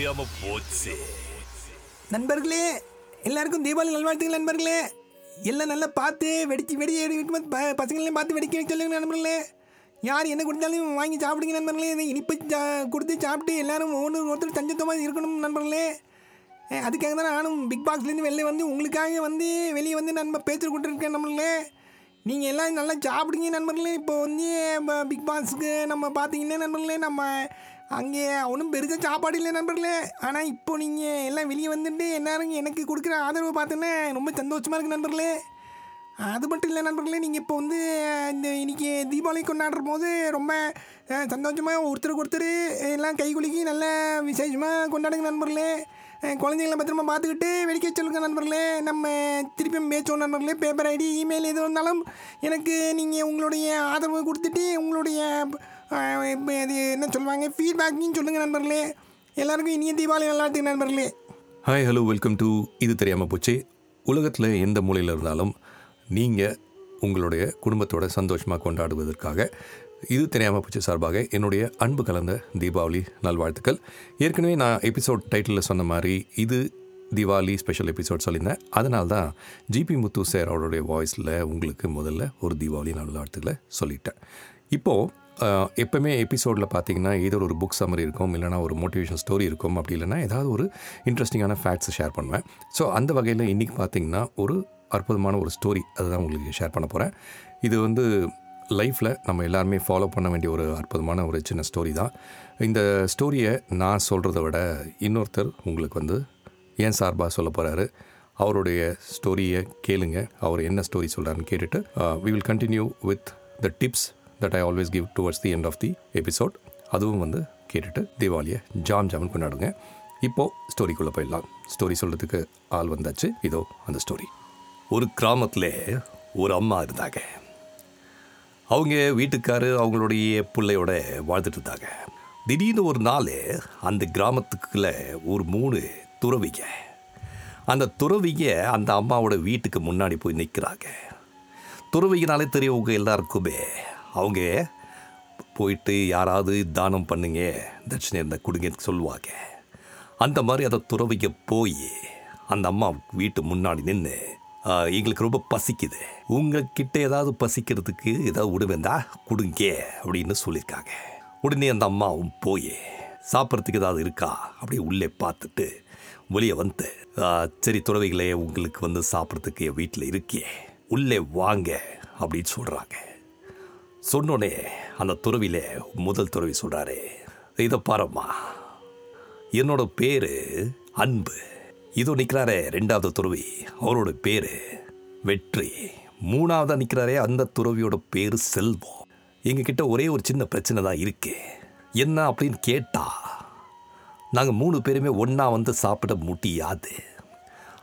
தெரியாம போச்சு. நண்பர்களே எல்லாருக்கும் தீபாவளி நல்வாழ்த்துக்கள் நண்பர்களே. எல்லாம் நல்லா பார்த்து வெடிச்சு வெடி ப பசங்களையும் பார்த்து வெடிக்க வைக்க சொல்லுங்க நண்பர்களே. யார் என்ன கொடுத்தாலும் வாங்கி சாப்பிடுங்க நண்பர்களே. இனிப்பு சா கொடுத்து சாப்பிட்டு எல்லாரும் ஒன்று ஒருத்தர் தஞ்சத்தமாக இருக்கணும் நண்பர்களே. அதுக்காக தான் நானும் பிக் பாக்ஸ்லேருந்து வெளியே வந்து உங்களுக்காக வந்து வெளியே வந்து நண்பர் பேச்சு கொடுத்துருக்கேன் நண்பர்களே. நீங்கள் எல்லாம் நல்லா சாப்பிடுங்க நண்பர்களே. இப்போ வந்து பிக் பாஸ்க்கு நம்ம பார்த்தீங்கன்னா நண்பர்களே நம்ம அங்கே ஒன்றும் பெருசாக சாப்பாடு இல்லை நண்பர்களே. ஆனால் இப்போ நீங்கள் எல்லாம் வெளியே வந்துட்டு எல்லாரும் எனக்கு கொடுக்குற ஆதரவு பார்த்தோன்னே ரொம்ப சந்தோஷமாக இருக்குது நண்பர்களே. அது மட்டும் இல்லை நண்பர்களே நீங்கள் இப்போ வந்து இந்த இன்றைக்கி தீபாவளி கொண்டாடுற போது ரொம்ப சந்தோஷமாக ஒருத்தருக்கு ஒருத்தர் எல்லாம் கை குலுக்கி நல்ல விசேஷமாக கொண்டாடுங்க நண்பர்களே. குழந்தைங்கள பத்திரமா பார்த்துக்கிட்டு வெடிக்க சொல்லுங்க நண்பர்களே. நம்ம திருப்பியும் பேச்சோம் நண்பர்களே. பேப்பர் ஐடி இமெயில் எது வந்தாலும் எனக்கு நீங்கள் உங்களுடைய ஆதரவு கொடுத்துட்டு உங்களுடைய அஹ், இது என்ன சொல்லுவாங்க? ஃபீட்பேக்கையும் சொல்லுங்கள் நண்பர்களே. எல்லாருக்கும் இனிய தீபாவளி நல்லாட்டுங்க நண்பர்களே. ஹாய் ஹலோ வெல்கம் டு இது தெரியாமல் போச்சு. உலகத்தில் எந்த மூலையில் இருந்தாலும் நீங்கள் உங்களுடைய குடும்பத்தோட சந்தோஷமாக கொண்டாடுவதற்காக இது தெரியாமல் போச்சு சார்பாக என்னுடைய அன்பு கலந்த தீபாவளி நல்வாழ்த்துக்கள். ஏற்கனவே நான் எபிசோட் டைட்டிலில் சொன்ன மாதிரி இது தீபாவளி ஸ்பெஷல் எபிசோட் சொல்லியிருந்தேன். அதனால தான் ஜிபி முத்து சார் அவருடைய வாய்ஸில் உங்களுக்கு முதல்ல ஒரு தீபாவளி நல்வாழ்த்துக்களை சொல்லிட்டேன். இப்போது ஆஹ், எப்பவுமே எபிசோடில் பார்த்தீங்கன்னா ஏதோ ஒரு புக் சம்மரி இருக்கும் இல்லைனா ஒரு மோட்டிவேஷன் ஸ்டோரி இருக்கும் அப்படி இல்லைன்னா ஏதாவது ஒரு இன்ட்ரெஸ்டிங்கான ஃபேக்ட்ஸ் ஷேர் பண்ணுவேன். ஸோ அந்த வகையில் இன்றைக்கி பார்த்தீங்கன்னா ஒரு அற்புதமான ஒரு ஸ்டோரி அதுதான் உங்களுக்கு ஷேர் பண்ண போகிறேன் இது வந்து லைஃப்பில் நம்ம எல்லாருமே ஃபாலோ பண்ண வேண்டிய ஒரு அற்புதமான ஒரு சின்ன ஸ்டோரி தான். இந்த ஸ்டோரியை நான் சொல்கிறத விட இன்னொருத்தர் உங்களுக்கு வந்து ஏன் சார்பாக சொல்ல போகிறாரு அவருடைய ஸ்டோரியை கேளுங்க. அவர் என்ன ஸ்டோரி சொல்கிறாருன்னு கேட்டுட்டு we will continue with the tips that I always give towards the end of the episode அதுவும் வந்து கேட்டுட்டு தீபாவளியை ஜாம் ஜாமன் கொண்டாடுங்க. இப்போது ஸ்டோரிக்குள்ளே போயிடலாம். ஸ்டோரி சொல்கிறதுக்கு ஆள் வந்தாச்சு. இதோ அந்த ஸ்டோரி ஒரு கிராமத்தில் ஒரு அம்மா இருந்தாங்க. அவங்க வீட்டுக்காரு அவங்களுடைய பிள்ளையோட வாழ்ந்துட்டு இருந்தாங்க. திடீர்னு ஒரு நாள் அந்த கிராமத்துக்குள்ள ஒரு மூணு துறவிங்க. அந்த துறவிங்க அந்த அம்மாவோட வீட்டுக்கு முன்னாடி போய் நிற்கிறாங்க துறவிங்கனாலே தெரியவங்க எல்லாருக்குமே. அவங்க போயிட்டு யாராவது தானம் பண்ணுங்க தட்சிணை இருந்தால் கொடுங்கன்னு சொல்லுவாங்க. அந்த மாதிரி அதை துறவிக்க போய் அந்த அம்மா வீட்டு முன்னாடி நின்று எங்களுக்கு ரொம்ப பசிக்குது. உங்ககிட்ட ஏதாவது பசிக்கிறதுக்கு ஏதாவது உணவுந்தா கொடுங்க அப்படின்னு சொல்லியிருக்காங்க. உடனே அந்த அம்மாவும் போய் சாப்பிட்றதுக்கு ஏதாவது இருக்கா? அப்படியே உள்ளே பார்த்துட்டு வெளியே வந்து சரி துறவைகளே உங்களுக்கு வந்து சாப்பிட்றதுக்கு என் வீட்டில் இருக்கே. உள்ளே வாங்க அப்படின்னு சொல்கிறாங்க சொன்னோடனே அந்த துறவியில் முதல் துறவி சொல்கிறாரு இதை பாரும்மா என்னோட பேர் அன்பு. இதோ நிற்கிறாரே ரெண்டாவது துறவி. அவரோட பேர் வெற்றி. மூணாவதாக நிற்கிறாரே அந்த துறவியோட பேர் செல்வம். எங்ககிட்ட ஒரே ஒரு சின்ன பிரச்சனை தான் இருக்கு. என்ன அப்படின்னு கேட்டா நாங்கள் மூணு பேருமே ஒன்றா வந்து சாப்பிட முடியாது.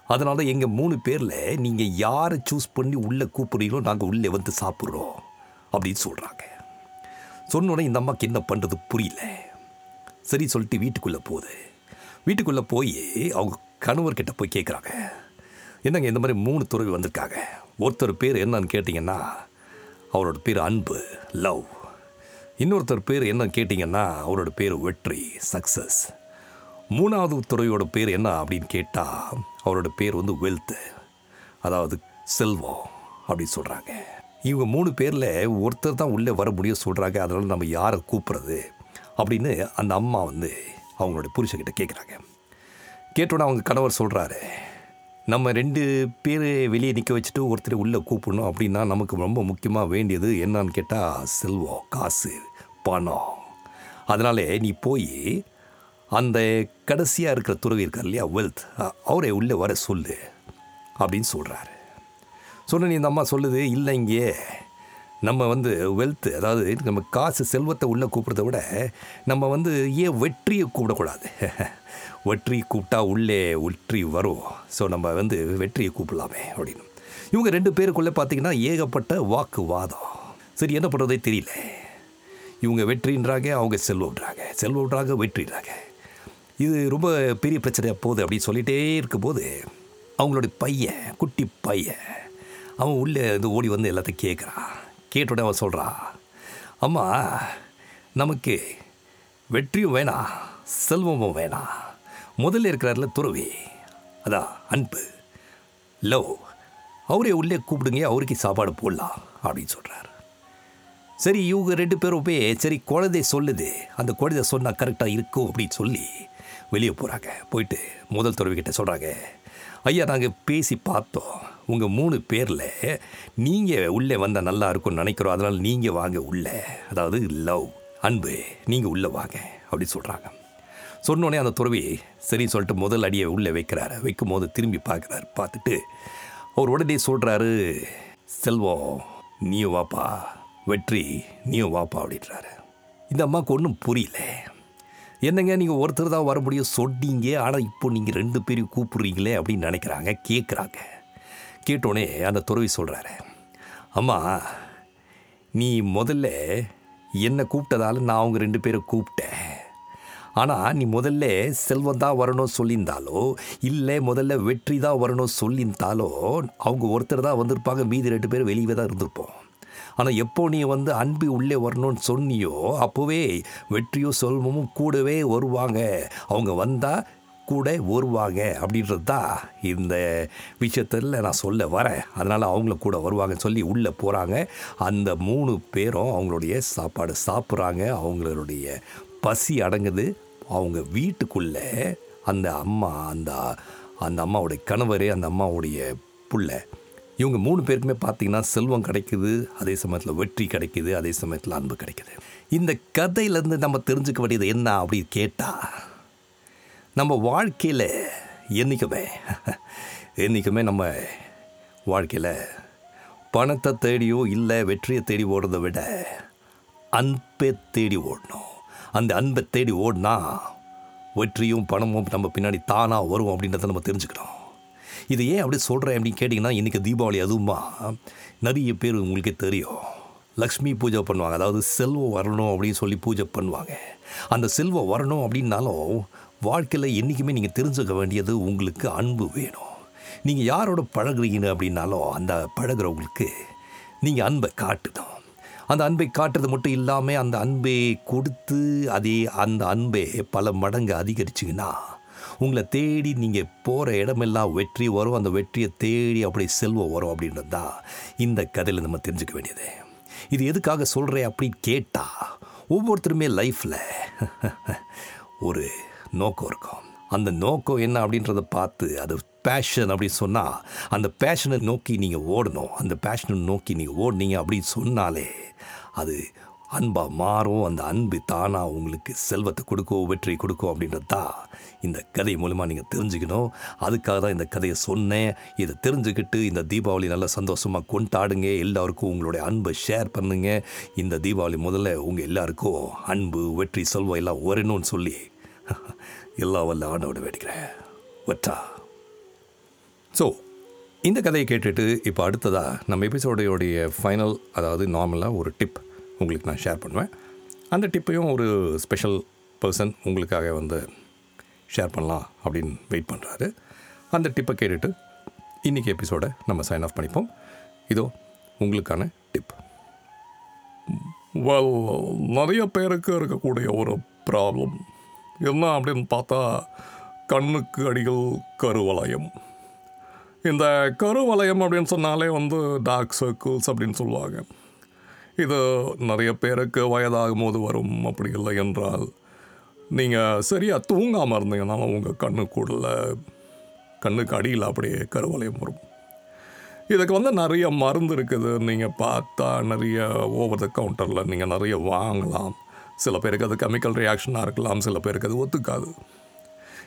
அதனால எங்கள் மூணு பேரில் நீங்கள் யாரை சூஸ் பண்ணி உள்ளே கூப்பிடுறீங்களோ நாங்கள் உள்ளே வந்து சாப்பிட்றோம் அப்படின்னு சொல்கிறாங்க சொன்னோடனே இந்த அம்மாவுக்கு என்ன பண்ணுறது புரியல. சரி சொல்லிட்டு வீட்டுக்குள்ளே போகுது. வீட்டுக்குள்ளே போய் அவங்க கணவர்கிட்ட போய் கேட்குறாங்க என்னங்க இந்த மாதிரி மூணு துறவி வந்திருக்காங்க? ஒருத்தர் பேர் என்னன்னு கேட்டிங்கன்னா அவரோட பேர் அன்பு லவ். இன்னொருத்தர் பேர் என்னன்னு கேட்டிங்கன்னா அவரோட பேர் வெற்றி சக்ஸஸ் மூணாவது துறையோட பேர் என்ன அப்படின்னு கேட்டால் அவரோட பேர் வந்து வெல்த்து அதாவது செல்வம் அப்படின்னு சொல்கிறாங்க இவங்க மூணு பேரில் ஒருத்தர் தான் உள்ளே வர முடியும் சொல்கிறாங்க அதனால் நம்ம யாரை கூப்பிட்றது அப்படின்னு அந்த அம்மா வந்து அவங்களோட புருஷக்கிட்ட கேட்குறாங்க கேட்டோன்னே அவங்க கணவர் சொல்கிறாரு நம்ம ரெண்டு பேர் வெளியே நிற்க வச்சுட்டு ஒருத்தர் உள்ளே கூப்பிடணும் அப்படின்னா நமக்கு ரொம்ப முக்கியமாக வேண்டியது என்னன்னு கேட்டால் செல்வம் காசு பணம். அதனாலே நீ போய் அந்த கடைசியாக இருக்கிற துறவி இருக்கார் இல்லையா வெல்த் அவரை உள்ளே வர சொல்லு அப்படின்னு சொல்கிறாரு சொன்ன இந்த அம்மா சொல்லுது இல்லைங்க நம்ம வந்து வெல்த் அதாவது நம்ம காசு செல்வத்தை உள்ளே கூப்பிட்றத விட நம்ம வந்து ஏன் வெற்றியை கூப்பிடக்கூடாது? வெற்றி கூப்பிட்டா உள்ளே வெற்றி வரும். ஸோ நம்ம வந்து வெற்றியை கூப்பிடலாமே அப்படின்னு. இவங்க ரெண்டு பேருக்குள்ளே பார்த்தீங்கன்னா ஏகப்பட்ட வாக்குவாதம். சரி என்ன பண்ணுறதே தெரியல. இவங்க வெற்றின்றாங்க அவங்க செல்வம்ன்றாங்க. செல்வம்ன்றாங்க வெற்றின்றாங்க. இது ரொம்ப பெரிய பிரச்சனையாக போகுது அப்படின்னு சொல்லிகிட்டே இருக்கும்போது அவங்களுடைய பையன் குட்டி பையன் அவன் உள்ளே இது ஓடி வந்து எல்லாத்தையும் கேட்குறான் கேட்டோடனே அவன் சொல்கிறான் அம்மா நமக்கு வெற்றியும் வேணாம் செல்வமும் வேணாம் முதல்ல இருக்கிறார்ல துறவி அதான் அன்பு. லவ் அவரே உள்ளே கூப்பிடுங்க அவருக்கு சாப்பாடு போடலாம் அப்படின்னு சொல்கிறார் சரி இவங்க ரெண்டு பேரும் போய் சரி குழந்தை சொல்லுது. அந்த குழந்தை சொன்னால் கரெக்டாக இருக்கும் அப்படின்னு சொல்லி வெளியே போகிறாங்க போயிட்டு முதல் துறவிக்கிட்ட சொல்கிறாங்க ஐயா நாங்கள் பேசி பார்த்தோம். உங்கள் மூணு பேரில் நீங்கள் உள்ளே வந்தால் நல்லா இருக்கும்னு நினைக்கிறோம். அதனால் நீங்கள் வாங்க உள்ளே. அதாவது லவ் அன்பு. நீங்கள் உள்ளே வாங்க. அப்படி சொல்கிறாங்க சொன்னோடனே அந்த துறவி சரி சொல்லிட்டு முதல் அடியை உள்ளே வைக்கிறாரு. வைக்கும் போது திரும்பி பார்க்குறாரு. பார்த்துட்டு அவர் உடனே சொல்கிறாரு செல்வம் நீயும் வாப்பா. வெற்றி நீயும் வாப்பா அப்படின்றாரு. இந்த அம்மாவுக்கு ஒன்றும் புரியல. என்னங்க நீங்கள் ஒருத்தர் தான் வர முடியும்? சொன்னீங்க. ஆனால் இப்போ நீங்கள் ரெண்டு பேரையும் கூப்பிட்றீங்களே அப்படின்னு நினைக்கிறாங்க. கேட்குறாங்க கேட்டோடனே அந்த துறவி சொல்கிறாரு அம்மா நீ முதல்ல என்னை கூப்பிட்டதால நான் அவங்க ரெண்டு பேரை கூப்பிட்டேன். ஆனால் நீ முதல்ல செல்வம் தான் வரணும் சொல்லியிருந்தாலோ இல்லை முதல்ல வெற்றி தான் வரணும் சொல்லியிருந்தாலோ அவங்க ஒருத்தர் தான் வந்திருப்பாங்க மீதி ரெண்டு பேர் வெளியே தான் இருந்திருப்போம். ஆனால் எப்போ நீ வந்து அன்பு உள்ளே வரணும்னு சொன்னியோ அப்போவே வெற்றியோ செல்வமும் கூடவே வருவாங்க. அவங்க வந்தால் கூட வருவாங்க அப்படின்றது தான் இந்த விஷயத்தில் நான் சொல்ல வரேன். அதனால் அவங்கள கூட வருவாங்கன்னு சொல்லி உள்ளே போகிறாங்க அந்த மூணு பேரும் அவங்களுடைய சாப்பாடு சாப்பிட்றாங்க. அவங்களுடைய பசி அடங்குது. அவங்க வீட்டுக்குள்ளே அந்த அம்மா அந்த அந்த அம்மாவுடைய கணவர் அந்த அம்மாவுடைய புள்ள இவங்க மூணு பேருக்குமே பார்த்தீங்கன்னா செல்வம் கிடைக்குது. அதே சமயத்தில் வெற்றி கிடைக்குது. அதே சமயத்தில் அன்பு கிடைக்குது. இந்த கதையிலேருந்து நம்ம தெரிஞ்சுக்க வேண்டியது என்ன அப்படின்னு கேட்டால் நம்ம வாழ்க்கையில் என்றைக்குமே என்றைக்குமே நம்ம வாழ்க்கையில் பணத்தை தேடியோ இல்லை வெற்றியை தேடி ஓடுறதை விட அன்பை தேடி ஓடணும். அந்த அன்பை தேடி ஓடினா வெற்றியும் பணமும் நம்ம பின்னாடி தானாக வரும் அப்படின்றத நம்ம தெரிஞ்சுக்கிறோம் இது ஏன் அப்படி சொல்கிறேன் அப்படின்னு கேட்டிங்கன்னா இன்றைக்கி தீபாவளி அதுவுமா நிறைய பேர் உங்களுக்கே தெரியும். லக்ஷ்மி பூஜை பண்ணுவாங்க. அதாவது செல்வம் வரணும் அப்படின்னு சொல்லி பூஜை பண்ணுவாங்க. அந்த செல்வம் வரணும் அப்படின்னாலும் வாழ்க்கையில் என்றைக்குமே நீங்கள் தெரிஞ்சுக்க வேண்டியது உங்களுக்கு அன்பு வேணும். நீங்கள் யாரோட பழகுறீங்க அப்படின்னாலும் அந்த பழகுறவங்களுக்கு நீங்கள் அன்பை காட்டணும் அந்த அன்பை காட்டுறது மட்டும் இல்லாமல் அந்த அன்பை கொடுத்து அதே அந்த அன்பை பல மடங்கு அதிகரிச்சிங்கன்னா உங்களை தேடி நீங்கள் போகிற இடமெல்லாம் வெற்றி வரும். அந்த வெற்றியை தேடி அப்படி செல்வம் வரும் அப்படின்றது தான் இந்த கதையில் நம்ம தெரிஞ்சுக்க வேண்டியது. இது எதுக்காக சொல்கிறேன் அப்படின்னு கேட்டால் ஒவ்வொருத்தருமே லைஃப்பில் ஒரு நோக்கம் இருக்கும். அந்த நோக்கம் என்ன அப்படின்றத பார்த்து அது பேஷன் அப்படின்னு சொன்னால் அந்த பேஷனை நோக்கி நீங்கள் ஓடணும். அந்த பேஷனை நோக்கி நீங்கள் ஓடினீங்க அப்படின்னு சொன்னாலே அது அன்பாக மாறும். அந்த அன்பு தானாக உங்களுக்கு செல்வத்தை கொடுக்கும் வெற்றி கொடுக்கும் அப்படின்றது தான் இந்த கதை மூலமாக நீங்கள் தெரிஞ்சுக்கணும். அதுக்காக தான் இந்த கதையை சொன்னேன். இதை தெரிஞ்சுக்கிட்டு இந்த தீபாவளி நல்லா சந்தோஷமாக கொண்டாடுங்க. எல்லாருக்கும் உங்களுடைய அன்பை ஷேர் பண்ணுங்கள் இந்த தீபாவளி முதல்ல உங்கள் எல்லாருக்கும் அன்பு வெற்றி செல்வம் எல்லாம் வரணும்னு சொல்லி எல்லா வல்ல ஆண்டோட வேடிக்கிறேன் வட்டா ஸோ இந்த கதையை கேட்டுட்டு இப்போ அடுத்ததாக நம்ம எபிசோடையோடைய ஃபைனல் அதாவது நார்மலாக ஒரு டிப் உங்களுக்கு நான் ஷேர் பண்ணுவேன். அந்த டிப்பையும் ஒரு ஸ்பெஷல் பர்சன் உங்களுக்காக வந்து ஷேர் பண்ணலாம் அப்படின்னு வெயிட் பண்ணுறாரு அந்த டிப்பை கேட்டுட்டு இன்றைக்கி எபிசோடை நம்ம சைன் ஆஃப் பண்ணிப்போம். இதோ உங்களுக்கான டிப் வெல் நிறைய பேருக்கு இருக்கக்கூடிய ஒரு ப்ராப்ளம் என்ன அப்படின்னு பார்த்தா கண்ணுக்கு அடிகள் கருவலயம் இந்த கருவலயம் அப்படின்னு சொன்னாலே வந்து டார்க் சர்க்கிள்ஸ் அப்படின்னு சொல்லுவாங்க. இது நிறைய பேருக்கு வயதாகும் போது வரும் அப்படி இல்லை என்றால் நீங்கள் சரியாக தூங்காமல் இருந்தீங்கன்னா உங்கள் கண்ணுக்குள்ள கண்ணுக்கு அடியில் அப்படியே கருவளையம் வரும். இதுக்கு வந்து நிறைய மருந்து இருக்குது. நீங்கள் பார்த்தா நிறைய ஓவர் த கவுண்டரில் நீங்கள் நிறைய வாங்கலாம். சில பேருக்கு அது கெமிக்கல் ரியாக்ஷனாக இருக்கலாம் சில பேருக்கு அது ஒத்துக்காது.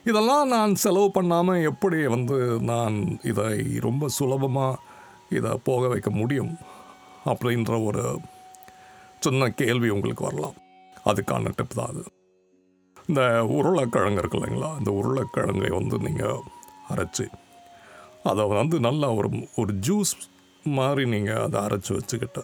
இதெல்லாம் நான் செலவு பண்ணாமல் எப்படி வந்து நான் இதை ரொம்ப சுலபமாக இதை போக வைக்க முடியும் அப்படின்ற ஒரு சின்ன கேள்வி உங்களுக்கு வரலாம். அதுக்கான டிப் தான் அது. இந்த உருளைக்கிழங்கு இருக்கு இல்லைங்களா? இந்த உருளைக்கிழங்கை வந்து நீங்கள் அரைச்சி அதை வந்து நல்லா ஒரு ஒரு ஜூஸ் மாதிரி நீங்கள் அதை அரைச்சி வச்சுக்கிட்டு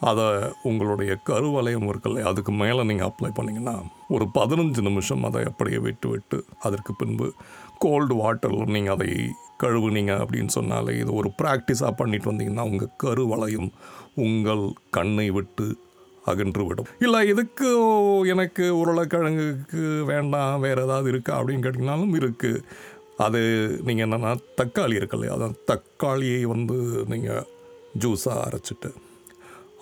அதை உங்களுடைய கருவலயம் இருக்குல்ல அதுக்கு மேலே நீங்கள் அப்ளை பண்ணிங்கன்னா ஒரு பதினஞ்சு நிமிஷம் அதை அப்படியே விட்டு விட்டு அதற்கு பின்பு கோல்டு வாட்டரில் நீங்கள் அதை கழுவுனீங்க அப்படின்னு சொன்னாலே இது ஒரு ப்ராக்டிஸாக பண்ணிட்டு வந்தீங்கன்னா உங்கள் கருவளையம் உங்கள் கண்ணை விட்டு அகன்றுவிடும். இல்லை இதுக்கு எனக்கு உருளைக்கிழங்குக்கு வேண்டாம் வேறு ஏதாவது இருக்கா அப்படின்னு கேட்டிங்கனாலும் இருக்குது அது நீங்கள் என்னென்னா தக்காளி இருக்கு இல்லையா அதான் தக்காளியை வந்து நீங்கள் ஜூஸாக அரைச்சிட்டு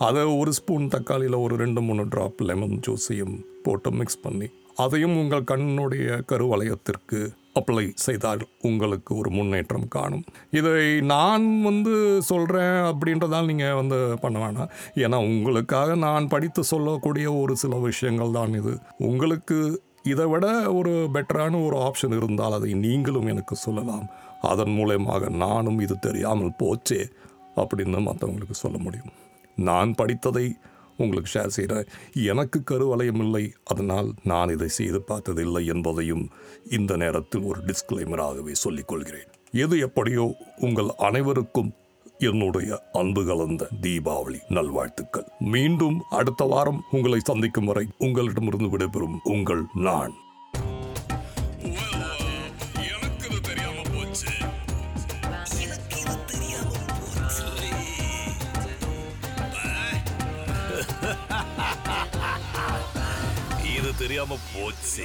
அதை ஒரு ஸ்பூன் தக்காளியில் ஒரு ரெண்டு மூணு ட்ராப் லெமன் ஜூஸையும் போட்டு மிக்ஸ் பண்ணி அதையும் உங்கள் கண்ணுடைய கருவளையத்திற்கு அப்ளை செய்தால் உங்களுக்கு ஒரு முன்னேற்றம் காணும். இதை நான் வந்து சொல்கிறேன் அப்படின்றதால் நீங்கள் வந்து பண்ண வேணாம். ஏன்னா உங்களுக்காக நான் படித்து சொல்லக்கூடிய ஒரு சில விஷயங்கள் தான் இது. உங்களுக்கு இதை விட ஒரு பெட்டரான ஒரு ஆப்ஷன் இருந்தால் அதை நீங்களும் எனக்கு சொல்லலாம். அதன் மூலயமாக நானும் இது தெரியாமல் போச்சே அப்படின்னு மற்றவங்களுக்கு சொல்ல முடியும். நான் படித்ததை உங்களுக்கு ஷேர் செய்கிறேன். எனக்கு கருவலயம் இல்லை அதனால் நான் இதை செய்து பார்த்ததில்லை என்பதையும் இந்த நேரத்தில் ஒரு டிஸ்க்ளைமராகவே சொல்லிக் கொள்கிறேன். எது எப்படியோ உங்கள் அனைவருக்கும் என்னுடைய அன்பு கலந்த தீபாவளி நல்வாழ்த்துக்கள். மீண்டும் அடுத்த வாரம் உங்களை சந்திக்கும் வரை உங்களிடமிருந்து விடைபெறும் உங்கள் நான். இது தெரியாம போச்சு